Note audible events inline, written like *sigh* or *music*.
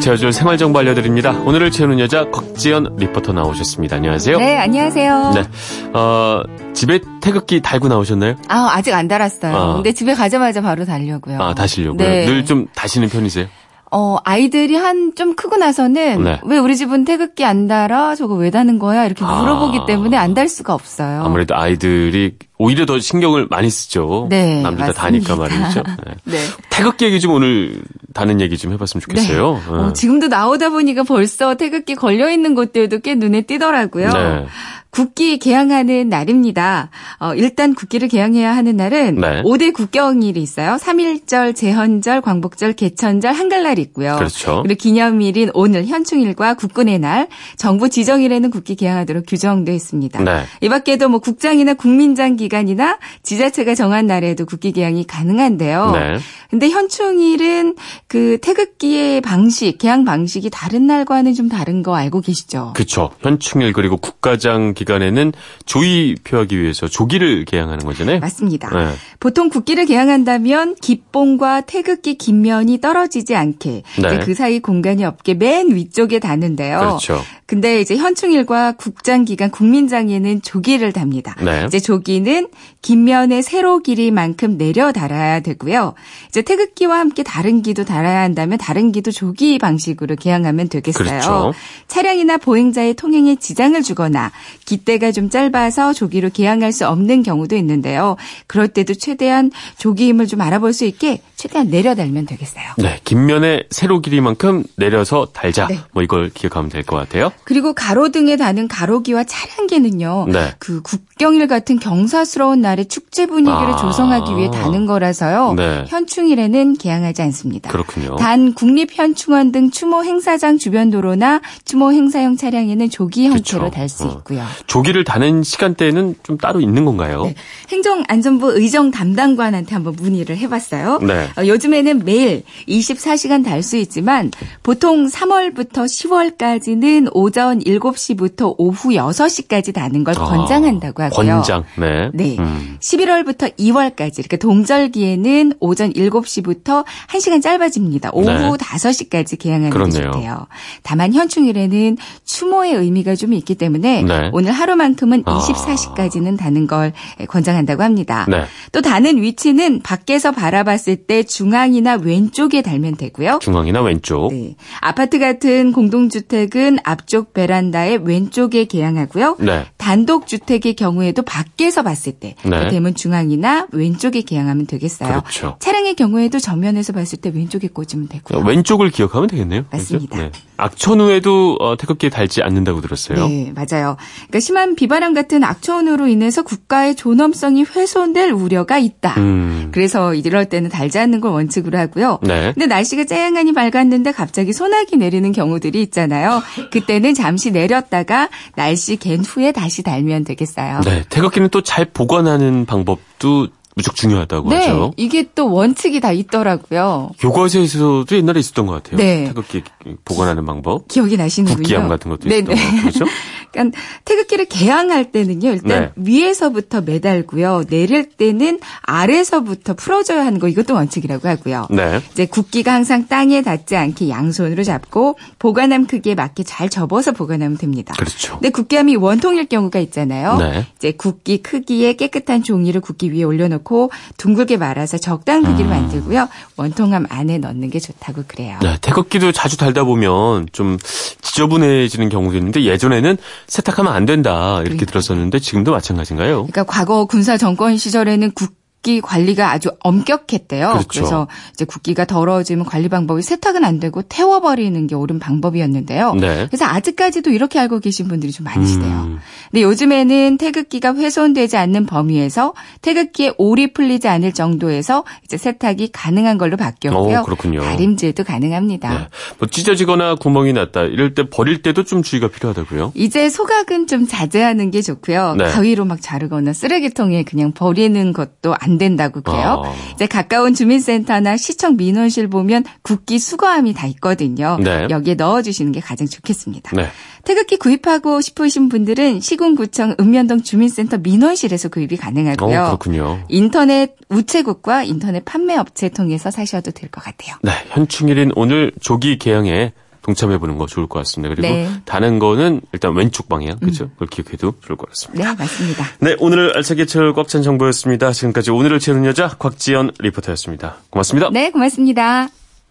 꽉 채워줄 생활정보 알려드립니다. 오늘을 채우는 여자 곽지연 리포터 나오셨습니다. 안녕하세요. 네, 안녕하세요. 네. 어, 집에 태극기 달고 나오셨나요? 아, 아직 안 달았어요. 아. 근데 집에 가자마자 바로 달려고요. 아, 다시려고요? 네. 늘 좀 다시는 편이세요? 어, 아이들이 한 좀 크고 나서는 네. 왜 우리 집은 태극기 안 달아? 저거 왜 다는 거야? 이렇게 아. 물어보기 때문에 안 달 수가 없어요. 아무래도 아이들이 오히려 더 신경을 많이 쓰죠. 네, 남들 다. 다니까 말이죠. *laughs* 네. 네. 태극기 얘기 좀 오늘 다는 얘기 좀 해봤으면 좋겠어요. 네. 어, 지금도 나오다 보니까 벌써 태극기 걸려 있는 곳들도 꽤 눈에 띄더라고요. 네. 국기 개항하는 날입니다. 어, 일단 국기를 개항해야 하는 날은 네. 5대 국경일이 있어요. 3.1절, 제헌절, 광복절, 개천절, 한글날이 있고요. 그렇죠. 그리고 기념일인 오늘 현충일과 국군의 날, 정부 지정일에는 국기 개항하도록 규정돼 있습니다. 네. 이 밖에도 뭐 국장이나 국민장 기간이나 지자체가 정한 날에도 국기 개항이 가능한데요. 네. 근데 현충일은 그 태극기의 방식, 개항 방식이 다른 날과는 좀 다른 거 알고 계시죠? 그쵸. 현충일 그리고 국가장 기간에는 조의 표하기 위해서 조기를 개항하는 거잖아요. 맞습니다. 네. 보통 국기를 개항한다면 기봉과 태극기 깃면이 떨어지지 않게 네. 그 사이 공간이 없게 맨 위쪽에 다는데요. 그렇죠. 근데 이제 현충일과 국장 기간 국민장에는 조기를 답니다. 네. 이제 조기는 깃면의 세로 길이만큼 내려 달아야 되고요. 이제 태극기와 함께 다른 기도 달아야 한다면 다른 기도 조기 방식으로 개항하면 되겠어요. 그렇죠. 차량이나 보행자의 통행에 지장을 주거나 깃대가 좀 짧아서 조기로 개항할 수 없는 경우도 있는데요. 그럴 때도 최대한 조기 힘을 좀 알아볼 수 있게 최대한 내려 달면 되겠어요. 네. 깃면의 세로 길이만큼 내려서 달자. 네. 뭐 이걸 기억하면 될 것 같아요. 그리고 가로등에 다는 가로기와 차량기는요. 네. 그 국경일 같은 경사스러운 날의 축제 분위기를 아. 조성하기 위해 다는 거라서요. 네. 현충일에는 개항하지 않습니다. 그렇군요. 단 국립현충원 등 추모 행사장 주변 도로나 추모 행사용 차량에는 조기 형태로 그쵸. 달수 어. 있고요. 조기를 다는 시간대는 좀 따로 있는 건가요? 네. 행정안전부 의정 담당관한테 한번 문의를 해봤어요. 네. 어, 요즘에는 매일 24시간 달 수 있지만 보통 3월부터 10월까지는 오전 7시부터 오후 6시까지 다는 걸 아, 권장한다고 하고요. 권장. 네. 네. 음. 11월부터 2월까지 이렇게 동절기에는 오전 7시부터 1시간 짧아집니다. 오후 네. 5시까지 개항하는 게 그렇네요. 좋대요. 다만 현충일에는 추모의 의미가 좀 있기 때문에 네. 오늘 하루만큼은 아. 24시까지는 다는 걸 권장한다고 합니다. 네. 또 다는 위치는 밖에서 바라봤을 때 중앙이나 왼쪽에 달면 되고요. 중앙이나 왼쪽. 네. 아파트 같은 공동주택은 앞쪽 베란다의 왼쪽에 개항하고요. 네. 단독 주택의 경우에도 밖에서 봤을 때 네. 대문 중앙이나 왼쪽에 개항하면 되겠어요. 그렇죠. 차량의 경우에도 정면에서 봤을 때 왼쪽에 꽂으면 되고요. 왼쪽을 기억하면 되겠네요. 맞습니다. 네. 악천후에도 어, 태극기에 달지 않는다고 들었어요. 네, 맞아요. 그러니까 심한 비바람 같은 악천후로 인해서 국가의 존엄성이 훼손될 우려가 있다. 음. 그래서 이럴 때는 달지 않는 걸 원칙으로 하고요. 네. 근데 날씨가 쨍하니 밝았는데 갑자기 소나기 내리는 경우들이 있잖아요. 그때는 잠시 내렸다가 날씨 갠 후에 다시 달면 되겠어요. 네. 태극기는 또 잘 보관하는 방법도 무척 중요하다고 네, 하죠. 이게 또 원칙이 다 있더라고요. 교과서에서도 옛날에 있었던 것 같아요. 네. 태극기 보관하는 방법. 기억이 나시는군요. 국기함 같은 것도 네네. 있었던 것 같죠. *laughs* 그러니까 태극기를 개항할 때는요. 일단 위에서부터 매달고요. 내릴 때는 아래서부터 풀어줘야 하는 거 이것도 원칙이라고 하고요. 네. 이제 국기가 항상 땅에 닿지 않게 양손으로 잡고 보관함 크기에 맞게 잘 접어서 보관하면 됩니다. 그렇죠. 근데 국기함이 원통일 경우가 있잖아요. 네. 이제 국기 크기의 깨끗한 종이를 국기 위에 올려놓고 둥글게 말아서 적당한 크기로 만들고요. 원통함 안에 넣는 게 좋다고 그래요. 네, 태극기도 자주 달다 보면 좀 지저분해지는 경우도 있는데 예전에는 세탁하면 안 된다 이렇게 그러니까요. 들었었는데 지금도 마찬가지인가요? 그러니까 과거 군사 정권 시절에는 국 기 관리가 아주 엄격했대요. 그렇죠. 래서 이제 국기가 더러워지면 관리 방법이 세탁은 안 되고 태워버리는 게 옳은 방법이었는데요. 네. 그래서 아직까지도 이렇게 알고 계신 분들이 좀 많으시대요. 음. 근데 요즘에는 태극기가 훼손되지 않는 범위에서 태극기에 올이 풀리지 않을 정도에서 이제 세탁이 가능한 걸로 바뀌었고요. 오, 그렇군요. 다림질도 가능합니다. 네. 뭐 찢어지거나 구멍이 났다 이럴 때 버릴 때도 좀 주의가 필요하다고요. 이제 소각은 좀 자제하는 게 좋고요. 네. 가위로 막 자르거나 쓰레기통에 그냥 버리는 것도 안 된다고 그래요. 아. 이제 가까운 주민센터나 시청 민원실 보면 국기 수거함이 다 있거든요. 네. 여기에 넣어주시는 게 가장 좋겠습니다. 네. 태극기 구입하고 싶으신 분들은 시군구청 읍면동 주민센터 민원실에서 구입이 어, 가능하고요. 그렇군요. 인터넷 우체국과 인터넷 판매 업체 통해서 사셔도 될 것 같아요. 네, 현충일인 오늘 조기 개항에 동참해 보는 거 좋을 것 같습니다. 그리고 네. 다는 거는 일단 왼쪽 방향, 그죠? 그걸 기억해도 좋을 것 같습니다. 네, 맞습니다. 네, 오늘 알차게 채울 꽉 찬 정보였습니다. 지금까지 오늘을 채우는 여자 곽지연 리포터였습니다. 고맙습니다. 네, 고맙습니다.